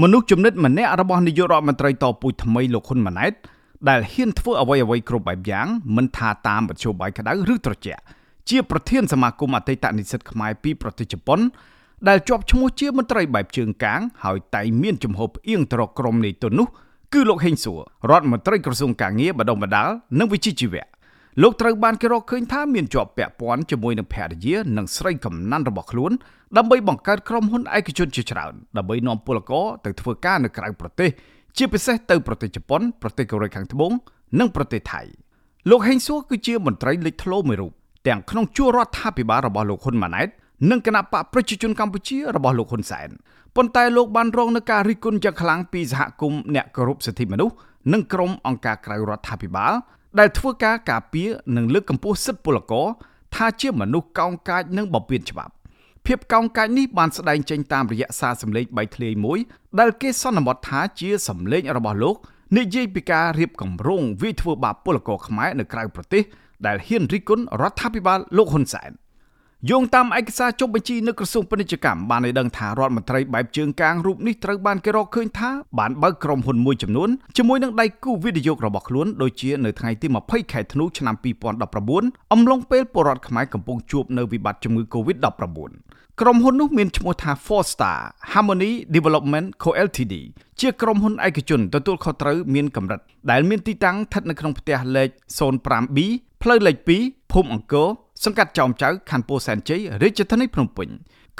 មនុស្សចំណិតម្នាក់របស់នាយករដ្ឋមន្ត្រីតពូជថ្មីលោកហ៊ុនម៉ាណែតដែលហ៊ានធ្វើអ្វីអ្វីគ្រប់បែបយ៉ាងមិនថាតាមមធ្យោបាយក្តៅឬត្រជាក់ជាប្រធានសមាគមអតីតនិស្សិតខ្មែរពីប្រទេសជប៉ុនដែលជាប់ឈ្មោះជាមន្ត្រីបែបជើងកាងហើយតែងមានជំហរផ្អៀងទៅរកក្រុមនៃទុននោះគឺលោកហេងសួររដ្ឋមន្ត្រីក្រសួងកាងារបដិបដាលនិងវិជ្ជាជីវៈលោកត្រូវបានគេរកឃើញថាមានជាប់ពាក់ព័ន្ធជាមួយនឹងភរិយានិងស្រីកំណាន់របស់ខ្លួន ដើម្បីបង្កើតក្រុមហ៊ុនឯកជនជាច្រើនដើម្បីនាំពលករទៅធ្វើការនៅក្រៅប្រទេស ជាពិសេសទៅប្រទេសជប៉ុនប្រទេសកូរ៉េខាងត្បូងនិងប្រទេសថៃលោកហេងសួរគឺជាមន្ត្រីលេចធ្លោមួយរូបទាំងក្នុងជួររដ្ឋាភិបាលរបស់លោកហ៊ុនម៉ាណែតនិងគណៈបកប្រជាជនកម្ពុជារបស់លោកហ៊ុនសែនប៉ុន្តែលោកបានរងនឹងការរិះគន់យ៉ាងខ្លាំងពីសហគមន៍អ្នកគោរពសិទ្ធិមនុស្សនិងក្រុមអង្គការក្រៅរដ្ឋាភិបាលដែលធ្វើការការពារនិងលើកកម្ពស់សិទ្ធិពលករថាជាមនុស្សកោងកាចនិងបំពានច្បាប់ ភាពកោងកាចនេះបានស្ដែងចេញតាមរយៈសារសម្លេងបៃធ្លាយមួយ ដែលគេសន្មតថាជាសម្លេងរបស់លោកនិយាយពីការរៀបគម្រោងវិធ្វើបាបពលករខ្មែរនៅក្រៅប្រទេសដែលហ៊ានរិះគន់រដ្ឋាភិបាលលោកហ៊ុនសែន យោងតាមឯកសារចុះបញ្ជីនៅក្រសួងពាណិជ្ជកម្មបានឲ្យដឹងថារដ្ឋមន្ត្រីបែបជើងកាងរូបនេះត្រូវបានគេរកឃើញថាបានបើកក្រុមហ៊ុនមួយចំនួនជាមួយនឹងដៃគូវិនិយោគរបស់ខ្លួនដូចជានៅថ្ងៃទី20ខែធ្នូឆ្នាំ2019អំឡុងពេលពលរដ្ឋខ្មែរកំពុងជួបនៅវិបត្តិជំងឺ Covid-19 ក្រុមហ៊ុននោះមានឈ្មោះថា Four Star Harmony Development Co Ltd ជាក្រុមហ៊ុនឯកជនទទួលខុសត្រូវមានកម្រិតដែលមានទីតាំងស្ថិតនៅក្នុងផ្ទះលេខ 05B ផ្លូវលេខ2ភូមិអង្គរ សង្កាត់ចោមចៅខណ្ឌពោធិ៍សែនជ័យរាជធានីភ្នំពេញ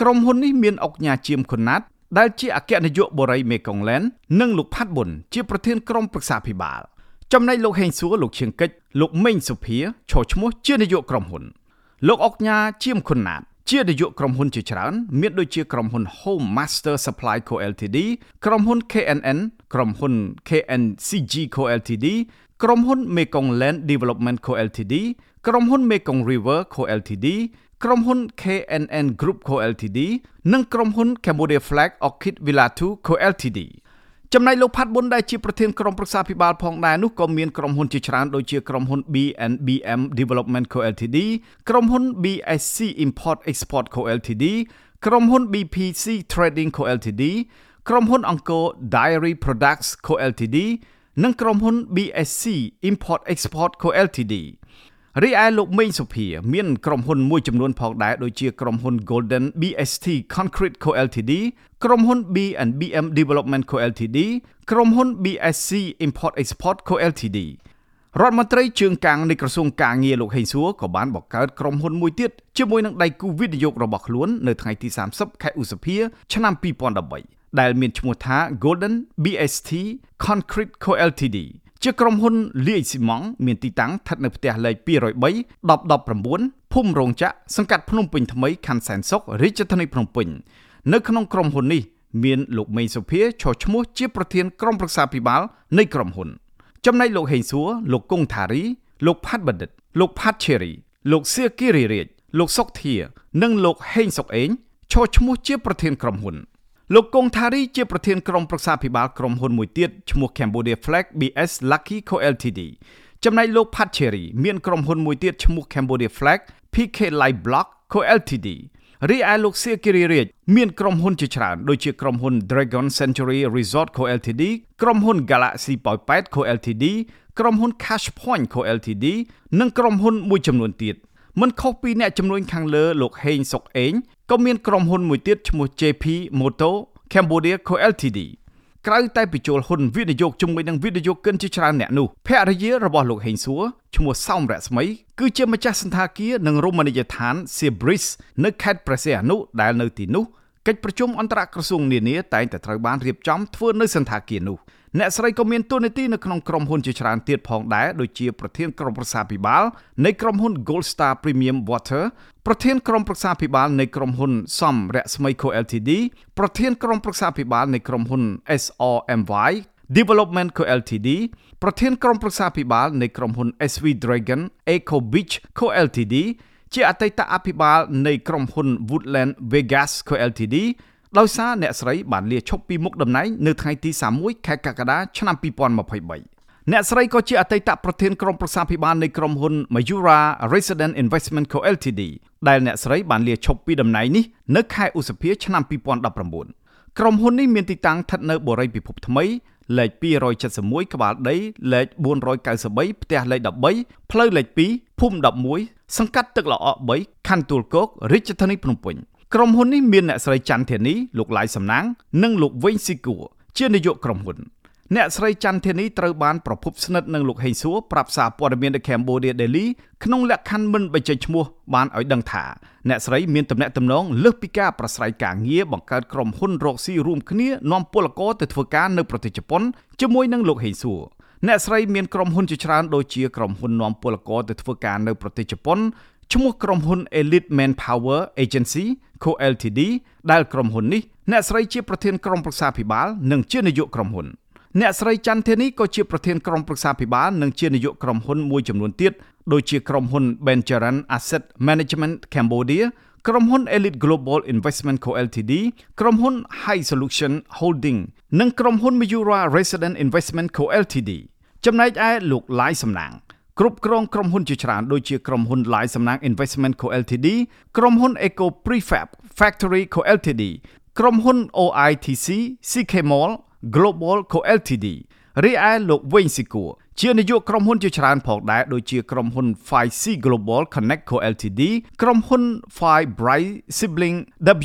ក្រុមហ៊ុននេះមានអុកញ៉ាជាមខុនណាតដែលជាអគ្គនាយកបរិយមេកុងឡែននិងលោកផាត់ប៊ុនជាប្រធានក្រុមប្រឹក្សាភិបាលចំណែកលោកហេងសួរលោកឈៀងកិច្ចលោកមេងសុភាឈរឈ្មោះជានាយកក្រុមហ៊ុន លោកអុកញ៉ាជាមខុនណាតជានាយកក្រុមហ៊ុនជាច្រើន មានដូចជាក្រុមហ៊ុន Home Master Supply Co Ltd ក្រុមហ៊ុន KNN ក្រុមហ៊ុន KNCG Co Ltd ក្រុមហ៊ុន Mekong Land Development Co Ltd ក្រុមហ៊ុន Mekong River Co Ltd ក្រុមហ៊ុន KNN Group Co Ltd និងក្រុមហ៊ុន Cambodia Flag Orchid Villa 2 Co Ltd ចំណែកលោកផាត់ប៊ុនដែលជាប្រធានក្រុមប្រឹក្សាភិបាលផងដែរនោះក៏មានក្រុមហ៊ុនជាច្រើនដូចជាក្រុមហ៊ុន BNBM Development Co Ltd ក្រុមហ៊ុន BSC Import Export Co Ltd ក្រុមហ៊ុន BPC Trading Co Ltd ក្រុមហ៊ុនអង្គរ Dairy Products Co Ltd និងក្រុមហ៊ុន BSC Import Export Co Ltd រីឯលោកមេងសុភា មានក្រុមហ៊ុនមួយចំនួនផងដែរដូចជាក្រុមហ៊ុន Golden BST Concrete Co Ltd ក្រុមហ៊ុន B&BM Development Co Ltd ក្រុមហ៊ុន BSC Import Export Co Ltd រដ្ឋមន្ត្រីជើងកាងនៃក្រសួងកាងារលោកហេងសួរក៏បានបង្កើតក្រុមហ៊ុនមួយទៀតជាមួយនឹងដៃគូវិនិយោគរបស់ខ្លួននៅថ្ងៃទី30ខែឧសភាឆ្នាំ2013 ដែលមានឈ្មោះថា Golden BST Concrete Co Ltd ជាក្រុមហ៊ុនលាយស៊ីម៉ង់មានទីតាំងស្ថិតនៅផ្ទះលេខ203 1019ភូមិរោងចក្រសង្កាត់ភ្នំពេញថ្មីខណ្ឌសែនសុខរាជធានីភ្នំពេញនៅក្នុងក្រុមហ៊ុននេះមានលោកមេងសុភាឈរឈ្មោះជាប្រធានក្រុមប្រឹក្សាភិបាលនៃក្រុមហ៊ុន ចំណែកលោកហេងសួរលោកគង់ថារី លោកផាត់បណ្ឌិត លោកផាត់ឆេរី លោកសៀគីរីរាជលោកសុកធា និងលោកហេងសុកអេងឈរឈ្មោះជាប្រធានក្រុមហ៊ុន លោកកុងថារីជាប្រធានក្រុមប្រឹក្សាភិបាលក្រុមហ៊ុនមួយទៀតឈ្មោះ Cambodia Flag BS Lucky Co Ltd ចំណែកលោក Pat Cherry មានក្រុមហ៊ុនមួយទៀតឈ្មោះ Cambodia Flag PK Light Block Co Ltd រីឯលោកសៀគិរីរាជមានក្រុមហ៊ុនជាច្រើនដូចជាក្រុមហ៊ុន Dragon Century Resort Co Ltd ក្រុមហ៊ុន Galaxy Point 8 Co Ltd ក្រុមហ៊ុន Cash Point Co Ltd និងក្រុមហ៊ុនមួយចំនួនទៀត មិនខុសពីអ្នកជំនួញខាងលើលោកហេងសុកអេងក៏មានក្រុមហ៊ុនមួយទៀតឈ្មោះ JP Moto Cambodia Co Ltd ក្រៅតែពីចូលហ៊ុនវិនិយោគជាមួយនឹងវិនិយោគិនជាច្រើនអ្នកនោះភរិយារបស់លោកហេងសួរឈ្មោះសោមរស្មីគឺជាម្ចាស់សន្តាគារនិងរមណីយដ្ឋាន Sibris នៅខេត្តព្រះសីហនុដែលនៅទីនោះកិច្ចប្រជុំអន្តរក្រសួងនានាតែងតែត្រូវបានរៀបចំធ្វើនៅសន្តាគារនោះ អ្នកស្រីក៏មានតួនាទីនៅក្នុងក្រុមហ៊ុនជាច្រើនទៀតផងដែរដូចជាប្រធានក្រុមប្រឹក្សាភិបាលនៃក្រុមហ៊ុន Gold Star Premium Water ប្រធានក្រុមប្រឹក្សាភិបាលនៃក្រុមហ៊ុនសំរស្មី Co Ltd ប្រធានក្រុមប្រឹក្សាភិបាលនៃក្រុមហ៊ុន SRMY Development Co Ltd ប្រធានក្រុមប្រឹក្សាភិបាលនៃក្រុមហ៊ុន SV Dragon Eco Beach Co Ltd ជាអតីតអភិបាលនៃក្រុមហ៊ុន Woodland Vegas Co Ltd ដោយសារអ្នកស្រីបានលាឈប់ពីមុខតំណែងនៅថ្ងៃទី31ខែកក្កដាឆ្នាំ2023អ្នកស្រីក៏ជាអតីតប្រធានក្រុមប្រឹក្សាភិបាលនៃក្រុមហ៊ុន Mayura Resident Investment Co Ltd ដែលអ្នកស្រីបានលាឈប់ពីតំណែងនេះនៅខែឧសភាឆ្នាំ2019ក្រុមហ៊ុននេះមានទីតាំងស្ថិតនៅបូរីពិភពថ្មីលេខ271ក្បាលដីលេខ493ផ្ទះលេខ13ផ្លូវលេខ2ភូមិ11សង្កាត់ទឹកល្អ3ខណ្ឌទួលគោករាជធានីភ្នំពេញ ក្រុមហ៊ុននេះមានអ្នកស្រីច័ន្ទធានីលោកឡាយសំណាង និងលោកវិញស៊ីគួរជានាយកក្រុមហ៊ុនអ្នកស្រីច័ន្ទធានីត្រូវបានប្រពន្ធស្និទ្ធនឹងលោកហេងសួរប្រាប់សារព័ត៌មាន The Cambodia Daily ក្នុងលក្ខខណ្ឌមិនបញ្ចេញឈ្មោះបានឲ្យដឹងថាអ្នកស្រីមានទំនាក់ទំនងលើសពីការប្រស្រ័យការងារបង្កើតក្រុមហ៊ុនរកស៊ីរួមគ្នានាំពលករទៅធ្វើការនៅប្រទេសជប៉ុនជាមួយនឹងលោកហេងសួរអ្នកស្រីមានក្រុមហ៊ុនជាច្រើនដូចជាក្រុមហ៊ុននាំពលករទៅធ្វើការនៅប្រទេសជប៉ុន ឈ្មោះក្រុមហ៊ុន Elite Manpower Agency Co Ltd ដែលក្រុមហ៊ុននេះអ្នកស្រីជាប្រធានក្រុមប្រឹក្សាភិបាលនិងជានាយកក្រុមហ៊ុនអ្នកស្រីច័ន្ទធានីក៏ជាប្រធានក្រុមប្រឹក្សាភិបាលនិងជានាយកក្រុមហ៊ុនមួយចំនួនទៀតដូចជាក្រុមហ៊ុន Benjaran Asset Management Cambodia ក្រុមហ៊ុន Elite Global Investment Co Ltd ក្រុមហ៊ុន High Solution Holding និងក្រុមហ៊ុន Miura Resident Investment Co Ltd ចំណែកឯលោកឡាយសំណាង គ្រប់គ្រងក្រុមហ៊ុនជាច្រើនដូចជាក្រុមហ៊ុន Lai សំណាង Investment Co Ltd ក្រុមហ៊ុន Eco Prefab Factory Co Ltd ក្រុមហ៊ុន OITC CK Mall Global Co Ltd រីឯលោកវិញស៊ីគួរជានាយកក្រុមហ៊ុនជាច្រើនផងដែរដូចជាក្រុមហ៊ុន 5C Global Connect Co Ltd ក្រុមហ៊ុន 5 Bright Sibling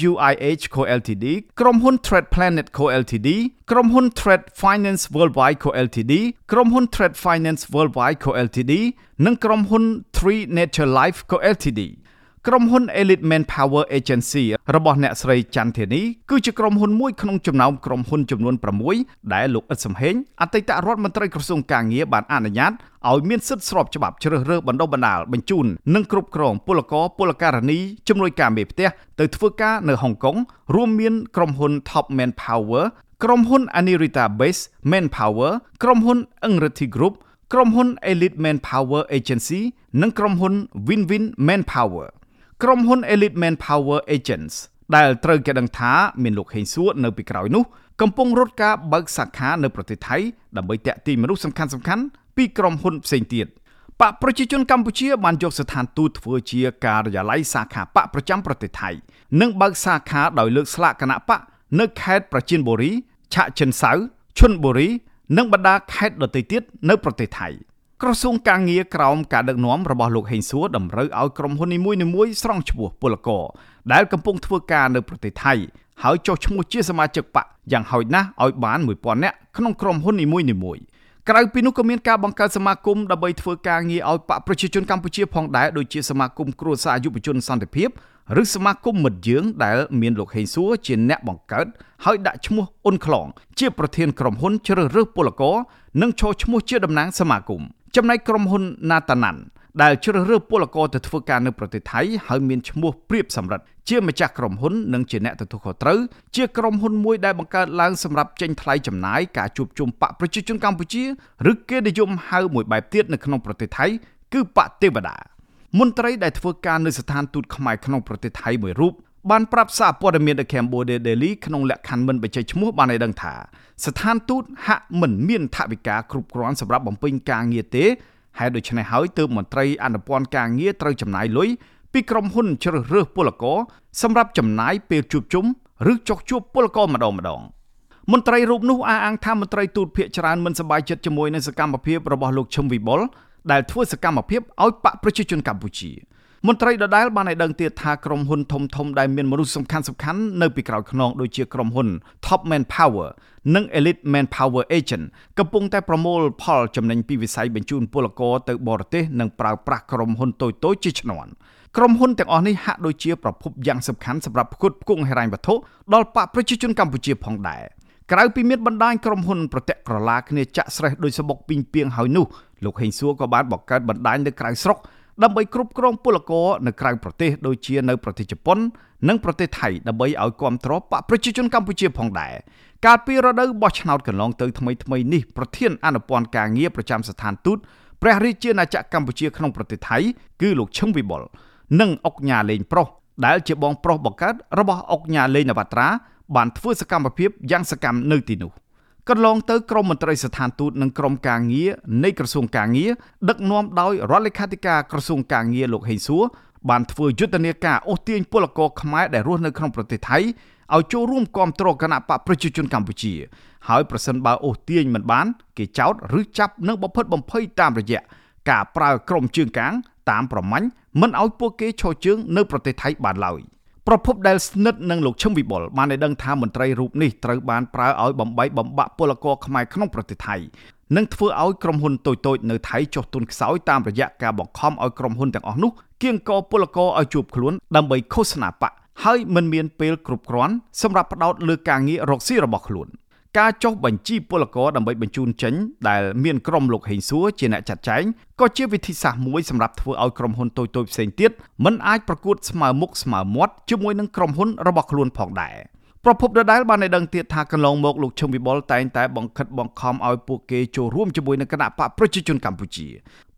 WIH Co Ltd ក្រុមហ៊ុន Trade Planet Co Ltd ក្រុមហ៊ុន Trade Finance Worldwide Co Ltd ក្រុមហ៊ុន Trade Finance Worldwide Co Ltd និងក្រុមហ៊ុន Tree Nature Life Co Ltd ក្រុមហ៊ុន Elite Manpower Agency របស់អ្នកស្រីច័ន្ទធានីគឺជាក្រុមហ៊ុនមួយក្នុងចំណោមក្រុមហ៊ុនចំនួន6ដែលលោកអ៊ិតសំហេងអតីតរដ្ឋមន្ត្រីក្រសួងកាងារបានអនុញ្ញាតឲ្យមានសិទ្ធិស្របច្បាប់ជ្រើសរើសបណ្ដុះបណ្ដាលបញ្ជូននិងគ្រប់គ្រងពលករពលករនីជំនួយការមេផ្ទះទៅធ្វើការនៅហុងកុងរួមមានក្រុមហ៊ុន Top Manpower ក្រុមហ៊ុន Anirita Base Manpower ក្រុមហ៊ុន Engrity Group ក្រុមហ៊ុន Elite Manpower Agency និងក្រុមហ៊ុន Winwin Manpower ក្រុមហ៊ុន Elite Manpower Agents ដែលត្រូវគេដឹងថាមានលោកហេងសួរនៅពីក្រោយនោះកំពុងរត់ការបើកសាខានៅប្រទេសថៃដើម្បីតាក់ទាញមនុស្សសំខាន់សំខាន់ពីក្រុមហ៊ុនផ្សេងទៀតបកប្រជាជនកម្ពុជាបានយកស្ថានទូតធ្វើជាការិយាល័យសាខាបកប្រចាំប្រទេសថៃនិងបើកសាខាដោយលើកស្លាកគណៈបកនៅខេត្តប្រជិនបុរីឆៈចិនសៅឈុនបុរី និងបណ្ដាខេត្តដទៃទៀតនៅប្រទេសថៃ។ ក្រសួងការងារក្រោមការដឹកនាំរបស់លោកហេងសួរតម្រូវឲ្យក្រុមហ៊ុននីមួយៗស្រង់ឈ្មោះពលករដែលកំពុងធ្វើការនៅប្រទេសថៃហើយចុះឈ្មោះជាសមាជិកបកយ៉ាងហោចណាស់ឲ្យបាន1000នាក់ក្នុងក្រុមហ៊ុននីមួយៗក្រៅពីនោះក៏មានការបង្កើតសមាគមដើម្បីធ្វើការងារឲ្យបកប្រជាជនកម្ពុជាផងដែរដូចជាសមាគមគ្រួសារយុវជនសន្តិភាពឬសមាគមមិត្តយើងដែលមានលោកហេងសួរជាអ្នកបង្កើតហើយដាក់ឈ្មោះអ៊ុនខ្លងជាប្រធានក្រុមហ៊ុនជ្រើសរើសពលករនិងឈរឈ្មោះជាតំណាងសមាគម ចំណែកក្រុមហ៊ុន Natanan ដែលជ្រើសរើសពលករទៅធ្វើការនៅប្រទេសថៃហើយមានឈ្មោះព្រៀបសម្រិទ្ធជាម្ចាស់ក្រុមហ៊ុននិងជាអ្នកទទួលខុសត្រូវជាក្រុមហ៊ុនមួយដែលបង្កើតឡើងសម្រាប់ចេញថ្លៃចំណាយការជួបជុំបកប្រជាជនកម្ពុជាឬគេនិយមហៅមួយបែបទៀតនៅក្នុងប្រទេសថៃគឺបកទេវតាមន្ត្រីដែលធ្វើការនៅស្ថានទូតខ្មែរក្នុងប្រទេសថៃមួយរូប បានប្រាប់សារព័ត៌មាន The Cambodia Daily ក្នុងលក្ខខណ្ឌមិនបញ្ចេញឈ្មោះបានឲ្យដឹងថាស្ថានទូតហាក់មិនមានថវិកាគ្រប់គ្រាន់សម្រាប់បំពេញការងារទេហេតុដូច្នេះហើយទើបមន្ត្រីអនុព័ន្ធការងារត្រូវចំណាយលុយពីក្រុមហ៊ុនជ្រើសរើសពលករសម្រាប់ចំណាយពេលជួបជុំឬចុះជួបពលករម្ដងម្ដងមន្ត្រីរូបនោះអះអាងថាមន្ត្រីទូតភាគច្រើនមិនសប្បាយចិត្តជាមួយនឹងសកម្មភាពរបស់លោកឈឹមវិបុលដែលធ្វើសកម្មភាពឲ្យបកប្រជាជនកម្ពុជា មន្ត្រីដដែលបានឲ្យដឹងទៀតថាក្រុមហ៊ុនធំធំដែលមានមនុស្សសំខាន់សំខាន់នៅពីក្រោយខ្នងដូចជាក្រុមហ៊ុន Top Manpower និង Elite Manpower Agent កំពុងតែប្រមូលផលចំណេញពីវិស័យបញ្ជូនពលករទៅបរទេសនិងប្រើប្រាស់ក្រុមហ៊ុនតូចៗជាឈ្នន់ក្រុមហ៊ុនទាំងអស់នេះហាក់ដូចជាប្រភពយ៉ាងសំខាន់សម្រាប់ផ្គត់ផ្គង់ហិរញ្ញវត្ថុដល់បកប្រជាជនកម្ពុជាផងដែរក្រៅពីមានបណ្ដាញក្រុមហ៊ុនប្រតិក្រឡាគ្នាចាក់ស្រេះដោយសបុកពីងពីងហើយនោះលោកហេងសួរក៏បានបង្កើតបណ្ដាញនៅក្រៅស្រុក ដើម្បីគ្រប់គ្រងពលករនៅក្រៅប្រទេសដូចជានៅប្រទេសជប៉ុន និងប្រទេសថៃដើម្បីឲ្យគ្រប់គ្រងបកប្រជាជនកម្ពុជាផងដែរកាលពីរដូវបោះឆ្នោតកន្លងទៅថ្មីថ្មីនេះប្រធានអនុព័ន្ធការងារប្រចាំស្ថានទូតព្រះរាជាណាចក្រកម្ពុជាក្នុងប្រទេសថៃគឺលោកឈឹងវិបុលនិងអុកញ៉ាលេងប្រុសដែលជាបងប្រុសបង្កើតរបស់អុកញ៉ាលេងនវត្រាបានធ្វើសកម្មភាពយ៉ាងសកម្មនៅទីនោះ។ កន្លងទៅក្រមមន្ត្រីស្ថានទូតនិងក្រមការងារនៃក្រសួងការងារដឹកនាំដោយរដ្ឋលេខាធិការក្រសួងការងារលោកហេងសួរបានធ្វើយុទ្ធនាការអូសទាញពលករខ្មែរដែលរស់នៅក្នុងប្រទេសថៃឲ្យចូលរួមគ្រប់គ្រងគណៈបកប្រជាជនកម្ពុជាហើយប្រសិនបើអូសទាញមិនបានគេចោទឬចាប់និងបំផិតបំភ័យតាមរយៈការប្រើក្រុមជើងកាងតាមប្រម៉ាញ់មិនឲ្យពួកគេឈរជើងនៅប្រទេសថៃបានឡើយ ប្រពន្ធដែលស្និទ្ធនឹងលោកឈឹមវិបុលបានឲ្យដឹងថាមន្ត្រីរូបនេះត្រូវបានប្រើឲ្យបំបីបំបាក់ពលករខ្មែរក្នុងប្រទេសថៃនិងធ្វើឲ្យក្រុមហ៊ុនតូចៗនៅថៃចុះទុនខ្សោយតាមរយៈការបង្ខំឲ្យក្រុមហ៊ុនទាំងអស់នោះគៀងកពលករឲ្យជួបខ្លួនដើម្បីឃោសនាបកហើយមិនមានពេលគ្រប់គ្រាន់សម្រាប់ផ្ដោតលើការងាររកស៊ីរបស់ខ្លួន។ ការចុះបញ្ជីពលករដើម្បីបញ្ជូនចេញដែលមានក្រុមលោកហេងសួរជាអ្នកចាត់ចែងក៏ជាវិធីសាស្ត្រមួយសម្រាប់ធ្វើឲ្យក្រុមហ៊ុនតូចៗផ្សេងទៀតមិនអាចប្រកួតស្មើមុខស្មើមាត់ជាមួយនឹងក្រុមហ៊ុនរបស់ខ្លួនផងដែរប្រពន្ធដដែលបានឲ្យដឹងទៀតថាកន្លងមកលោកឈឹមវិបុលតែងតែបង្ខិតបង្ខំឲ្យពួកគេចូលរួមជាមួយនឹងគណៈបកប្រជាជនកម្ពុជា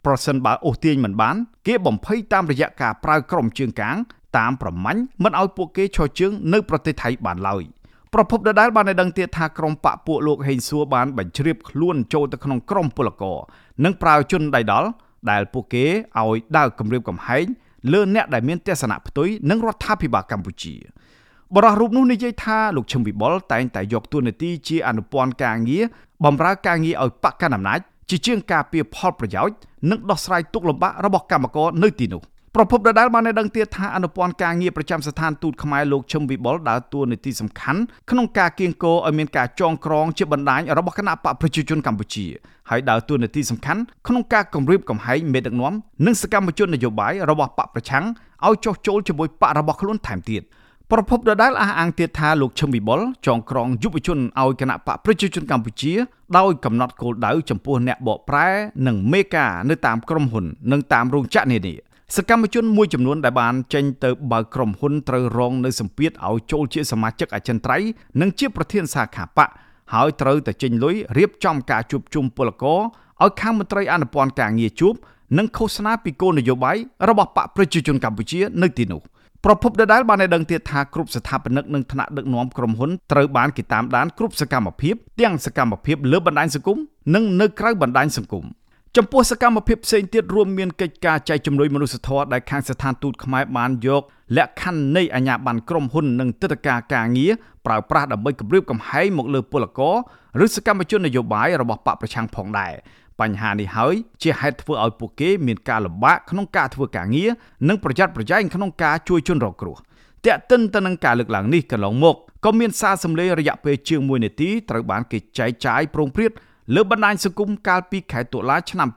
ប្រសិនបើអូសទាញមិនបាន គេបំភ័យតាមរយៈការប្រើក្រុមជើងកាងតាមប្រម៉ាញ់មិនឲ្យពួកគេឈរជើងនៅប្រទេសថៃបានឡើយ។ ប្រពន្ធដដែលបានឲ្យដឹងទៀតថាក្រុមបកពួកលោកហេងសួរបានបញ្ជ្រាបខ្លួនចូលទៅក្នុងក្រុមពលករនិងប្រើជនដៃដល់ដែលពួកគេឲ្យដើរគម្រាមកំហែងលើអ្នកដែលមានទស្សនៈផ្ទុយនិងរដ្ឋាភិបាលកម្ពុជាបរិះរូបនោះនិយាយថាលោកឈឹមវិបុលតែងតែយកតួនាទីជាអនុព័ន្ធការងារបម្រើការងារឲ្យបកកណ្ដាលអំណាចជាជាងការពៀផលប្រយោជន៍និងដោះស្រាយទុកលំបាករបស់កម្មករនៅទីនោះ។ ប្រពន្ធដដែលបានឲ្យដឹងទៀតថាអនុព័ន្ធការងារប្រចាំស្ថានទូតខ្មែរលោកឈឹមវិបុលដើរតួនាទីសំខាន់ក្នុងការគៀងគរឲ្យមានការចងក្រងជាបណ្ដាញរបស់គណៈបកប្រជាជនកម្ពុជាហើយដើរតួនាទីសំខាន់ក្នុងការគម្រាមកំហែងមេដឹកនាំនិងសកម្មជននយោបាយរបស់បកប្រឆាំងឲ្យចុះចូលជាមួយបករបស់ខ្លួនថែមទៀតប្រពន្ធដដែលអះអាងទៀតថាលោកឈឹមវិបុលចងក្រងយុវជនឲ្យគណៈបកប្រជាជនកម្ពុជាដោយកំណត់គោលដៅចំពោះអ្នកបកប្រែនិងមេការនៅតាមក្រុមហ៊ុននិងតាមរោងចក្រនានា សកម្មជនមួយចំនួនដែលបានចេញទៅបើកក្រុមហ៊ុនត្រូវរងនៅសម្ពាធឲ្យចូលជាសមាជិកអចិន្ត្រៃយ៍និងជាប្រធានសាខាបកហើយត្រូវតែចេញលុយរៀបចំការជួបជុំពលករឲ្យខាងមន្ត្រីអនុព័ន្ធការងារជួបនិងឃោសនាពីគោលនយោបាយរបស់បកប្រជាជនកម្ពុជានៅទីនោះប្រពន្ធដដែលបានឲ្យដឹងទៀតថាគ្រប់ស្ថាបនិកនិងថ្នាក់ដឹកនាំក្រុមហ៊ុនត្រូវបានគេតាមដានគ្រប់សកម្មភាពទាំងសកម្មភាពលើបណ្ដាញសង្គមនិងនៅក្រៅបណ្ដាញសង្គម ចំពោះសកម្មភាពផ្សេងទៀតរួមមានកិច្ចការចែកជំនួយមនុស្សធម៌ដែលខាងស្ថានទូតខ្មែរបានយកលក្ខខណ្ឌនៃអាជ្ញាប័ណ្ណក្រុមហ៊ុននិងទឹកតការការងារប្រើប្រាស់ដើម្បីគម្រាមកំហែងមកលើពលករឬសកម្មជននយោបាយរបស់បកប្រឆាំងផងដែរបញ្ហានេះហើយជាហេតុធ្វើឲ្យពួកគេមានការលំបាកក្នុងការធ្វើការងារនិងប្រយ័ត្នប្រយែងក្នុងការជួយជនរងគ្រោះតែកតិនទៅនឹងការលើកឡើងនេះកន្លងមកក៏មានសារសម្លេងរយៈពេលជាង1នាទីត្រូវបានគេចែកចាយប្រងព្រាត លើបណ្ដាញសង្គមកាលពីខែតុលាឆ្នាំ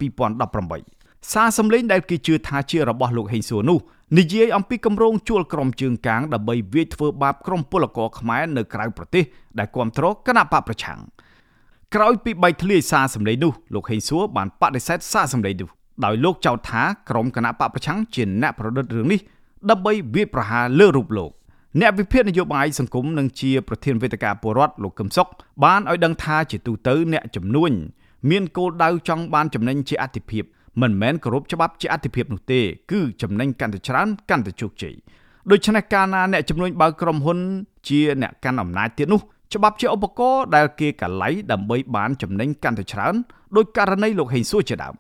2018សារសម្លេងដែលគេជឿថាជារបស់លោកហេងសួរនោះនិយាយអំពីគម្រោងជួលក្រុមជើងកាងដើម្បីវាយធ្វើបាបក្រុមពលករខ្មែរនៅក្រៅប្រទេសដែលគ្រប់គ្រងគណៈបកប្រឆាំងក្រោយពីបៃធ្លាយសារសម្លេងនោះលោកហេងសួរបានបដិសេធសារសម្លេងនោះដោយលោកចោទថាក្រុមគណៈបកប្រឆាំងជាអ្នកប្រឌិតរឿងនេះដើម្បីវាយប្រហារលើរូបលោក អ្នកវិភាគនយោបាយសង្គមនិងជាប្រធានវេទិកាពលរដ្ឋលោកកឹមសុខបានឲ្យដឹងថាជាទូទៅអ្នកជំនួញមានគោលដៅចង់បានចំណេញជាអតិភិបមិនមែនគោរពច្បាប់ជាអតិភិបនោះទេគឺចំណេញកាន់តែច្រើនកាន់តែជោគជ័យដូច្នេះកាលណាអ្នកជំនួញបើក្រុមហ៊ុនជាអ្នកកាន់អំណាចទៀតនោះច្បាប់ជាឧបករណ៍ដែលគេកលៃដើម្បីបានចំណេញកាន់តែច្រើនដោយករណីលោកហេងសួរជាដើម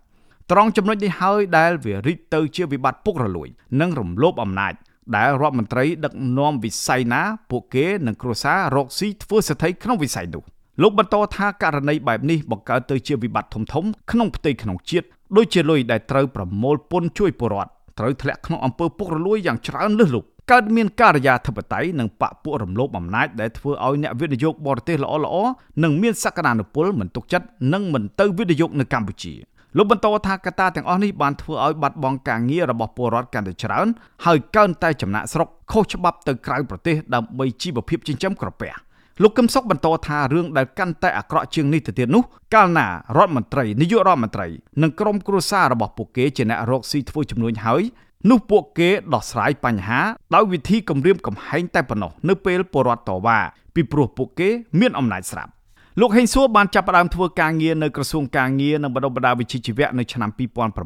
ត្រង់ចំណុចនេះហើយដែលវារីកទៅជាវិបត្តិពុករលួយ និងរំលោភអំណាច ដែលរដ្ឋមន្ត្រីដឹកនាំវិស័យណាពួកគេនឹងគ្រួសាររកស៊ីធ្វើសេដ្ឋីក្នុងវិស័យនោះលោកបន្តថាករណីបែបនេះបង្កើតទៅជាវិបត្តិធំធំក្នុងផ្ទៃក្នុងជាតិដូចជាលុយដែលត្រូវប្រមូលពន្ធជួយពលរដ្ឋត្រូវធ្លាក់ក្នុងអំពើពុករលួយយ៉ាងច្រើនលើសលប់កើតមានការិយាធិបតេយ្យនិងបកពួករំលោភអំណាចដែលធ្វើឲ្យអ្នកវិនិយោគបរទេសល្អៗនិងមានសក្តានុពលមិនទុកចិត្តនិងមិនទៅវិនិយោគនៅកម្ពុជា។ លោកបន្តថាកត្តាទាំងអស់នេះបានធ្វើឲ្យបាត់បង់ការងាររបស់ពលរដ្ឋកាន់តែច្រើនហើយកើនតែចំណាក់ស្រុកខុសច្បាប់ទៅក្រៅប្រទេសដើម្បីជីវភាពចិញ្ចឹមក្រពះលោកកឹមសុខបន្តថារឿងដែលកាន់តែអាក្រក់ជាងនេះទៅទៀតនោះកាលណារដ្ឋមន្ត្រីនាយករដ្ឋមន្ត្រីនិងក្រុមគ្រួសាររបស់ពួកគេជាអ្នករកស៊ីធ្វើជំនួញហើយនោះពួកគេដោះស្រាយបញ្ហាដោយវិធីគម្រាមកំហែងតែប៉ុណ្ណោះនៅពេលពលរដ្ឋតវ៉ាពីព្រោះពួកគេមានអំណាចស្រាប់ លោកហេងសួរបានចាប់ផ្ដើមធ្វើការងារនៅក្រសួងការងារនិងបណ្ដុះបណ្ដាលវិជ្ជាជីវៈនៅឆ្នាំ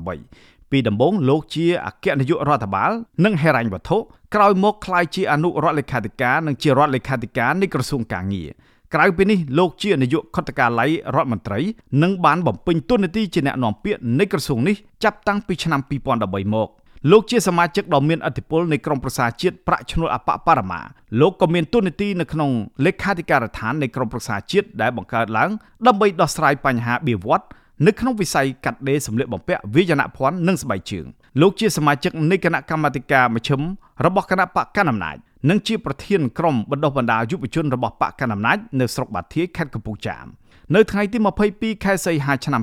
2008ពីដំបូងលោកជាអគ្គនាយករដ្ឋបាល និងហិរញ្ញវត្ថុក្រោយមកក្លាយជាអនុរដ្ឋលេខាធិការនិងជារដ្ឋលេខាធិការនៃក្រសួងការងារក្រៅពីនេះលោកជានាយកខុទ្ទកាល័យរដ្ឋមន្ត្រីនិងបានបំពេញតួនាទីជាអ្នកនាំពាក្យនៃក្រសួងនេះចាប់តាំងពីឆ្នាំ2013មក លោកជាសមាជិកដ៏មានឥទ្ធិពលនៃក្រមប្រឹក្សាជាតិប្រាក់ឈ្នួលអបបរមាលោកក៏មានតួនាទីនៅក្នុងលេខាធិការដ្ឋាននៃក្រមប្រឹក្សាជាតិដែលបង្កើតឡើងដើម្បីដោះស្រាយបញ្ហាបៀវត្សនៅក្នុងវិស័យកាត់ដេរសម្លៀកបំពាក់វិញ្ញាណភ័ណ្ឌនិងស្បែកជើងលោកជាសមាជិកនៃគណៈកម្មាធិការមជ្ឈិមរបស់គណៈបកកណ្ដាលអំណាចនិងជាប្រធានក្រុមបណ្ដុះបណ្ដាលយុវជនរបស់បកកណ្ដាលអំណាចនៅស្រុកបាធាយខេត្តកំពង់ចាម នៅថ្ងៃទី22ខែសីហាឆ្នាំ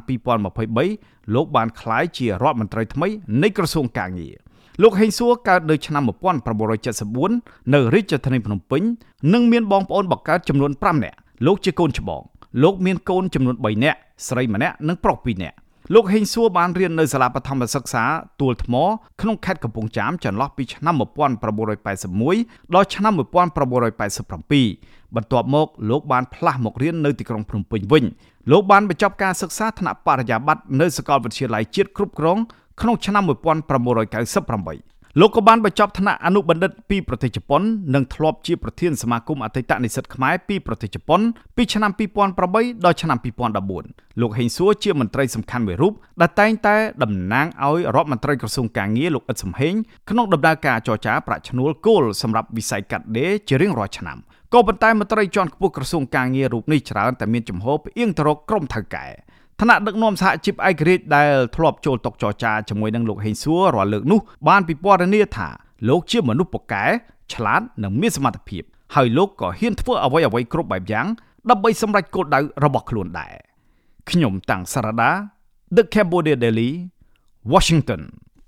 2023លោកបានក្លាយជារដ្ឋមន្ត្រីថ្មីនៃក្រសួងកាងារលោកហេងសួរកើតនៅឆ្នាំ1974នៅរាជធានីភ្នំពេញនិងមានបងប្អូនបង្កើតចំនួន5នាក់លោកជាកូនច្បងលោកមានកូនចំនួន3នាក់ស្រីម្នាក់និងប្រុស2នាក់ លោកហេងសួរបានរៀននៅសាលាបឋមសិក្សាទួលថ្មក្នុងខេត្តកំពង់ចាមចន្លោះពីឆ្នាំ1981ដល់ឆ្នាំ1987បន្ទាប់មកលោកបានផ្លាស់មករៀននៅទីក្រុងភ្នំពេញវិញលោកបានបញ្ចប់ការសិក្សាថ្នាក់បរិញ្ញាបត្រនៅសាកលវិទ្យាល័យជាតិគ្រប់គ្រងក្នុងឆ្នាំ1998 លោកក៏បានបញ្ចប់ថ្នាក់អនុបណ្ឌិតពីប្រទេសជប៉ុននិងធ្លាប់ជាប្រធានសមាគមអតីតនិស្សិតខ្មែរពីប្រទេសជប៉ុនពីឆ្នាំ2008ដល់ឆ្នាំ2014លោកហេងសួរជាមន្ត្រីសំខាន់មួយរូបដែលតែងតែតំណាងឲ្យរដ្ឋមន្ត្រីក្រសួងកាងារលោកអ៊ិតសំហេងក្នុងដំណើរការចរចាប្រាក់ឈ្នួលគោលសម្រាប់វិស័យកាត់ដេរជារៀងរាល់ឆ្នាំក៏ប៉ុន្តែមន្ត្រីជាន់ខ្ពស់ក្រសួងកាងាររូបនេះច្រើនតែមានចំហផ្អៀងទៅរកក្រុមថៅកែ ថ្នាក់ដឹកនាំសហជីពឯករាជ្យដែលធ្លាប់ចូលតុចរចាជាមួយនឹងលោកហេងសួររាល់លើកនោះបានពិពណ៌នាថាលោកជាមនុស្សពូកែឆ្លាតនិងមានសមត្ថភាពហើយលោកក៏ហ៊ានធ្វើអ្វីអ្វីគ្រប់បែបយ៉ាងដើម្បីសម្រេចគោលដៅរបស់ខ្លួនដែរខ្ញុំតាំងសារ៉ាដា The Cambodia Daily Washington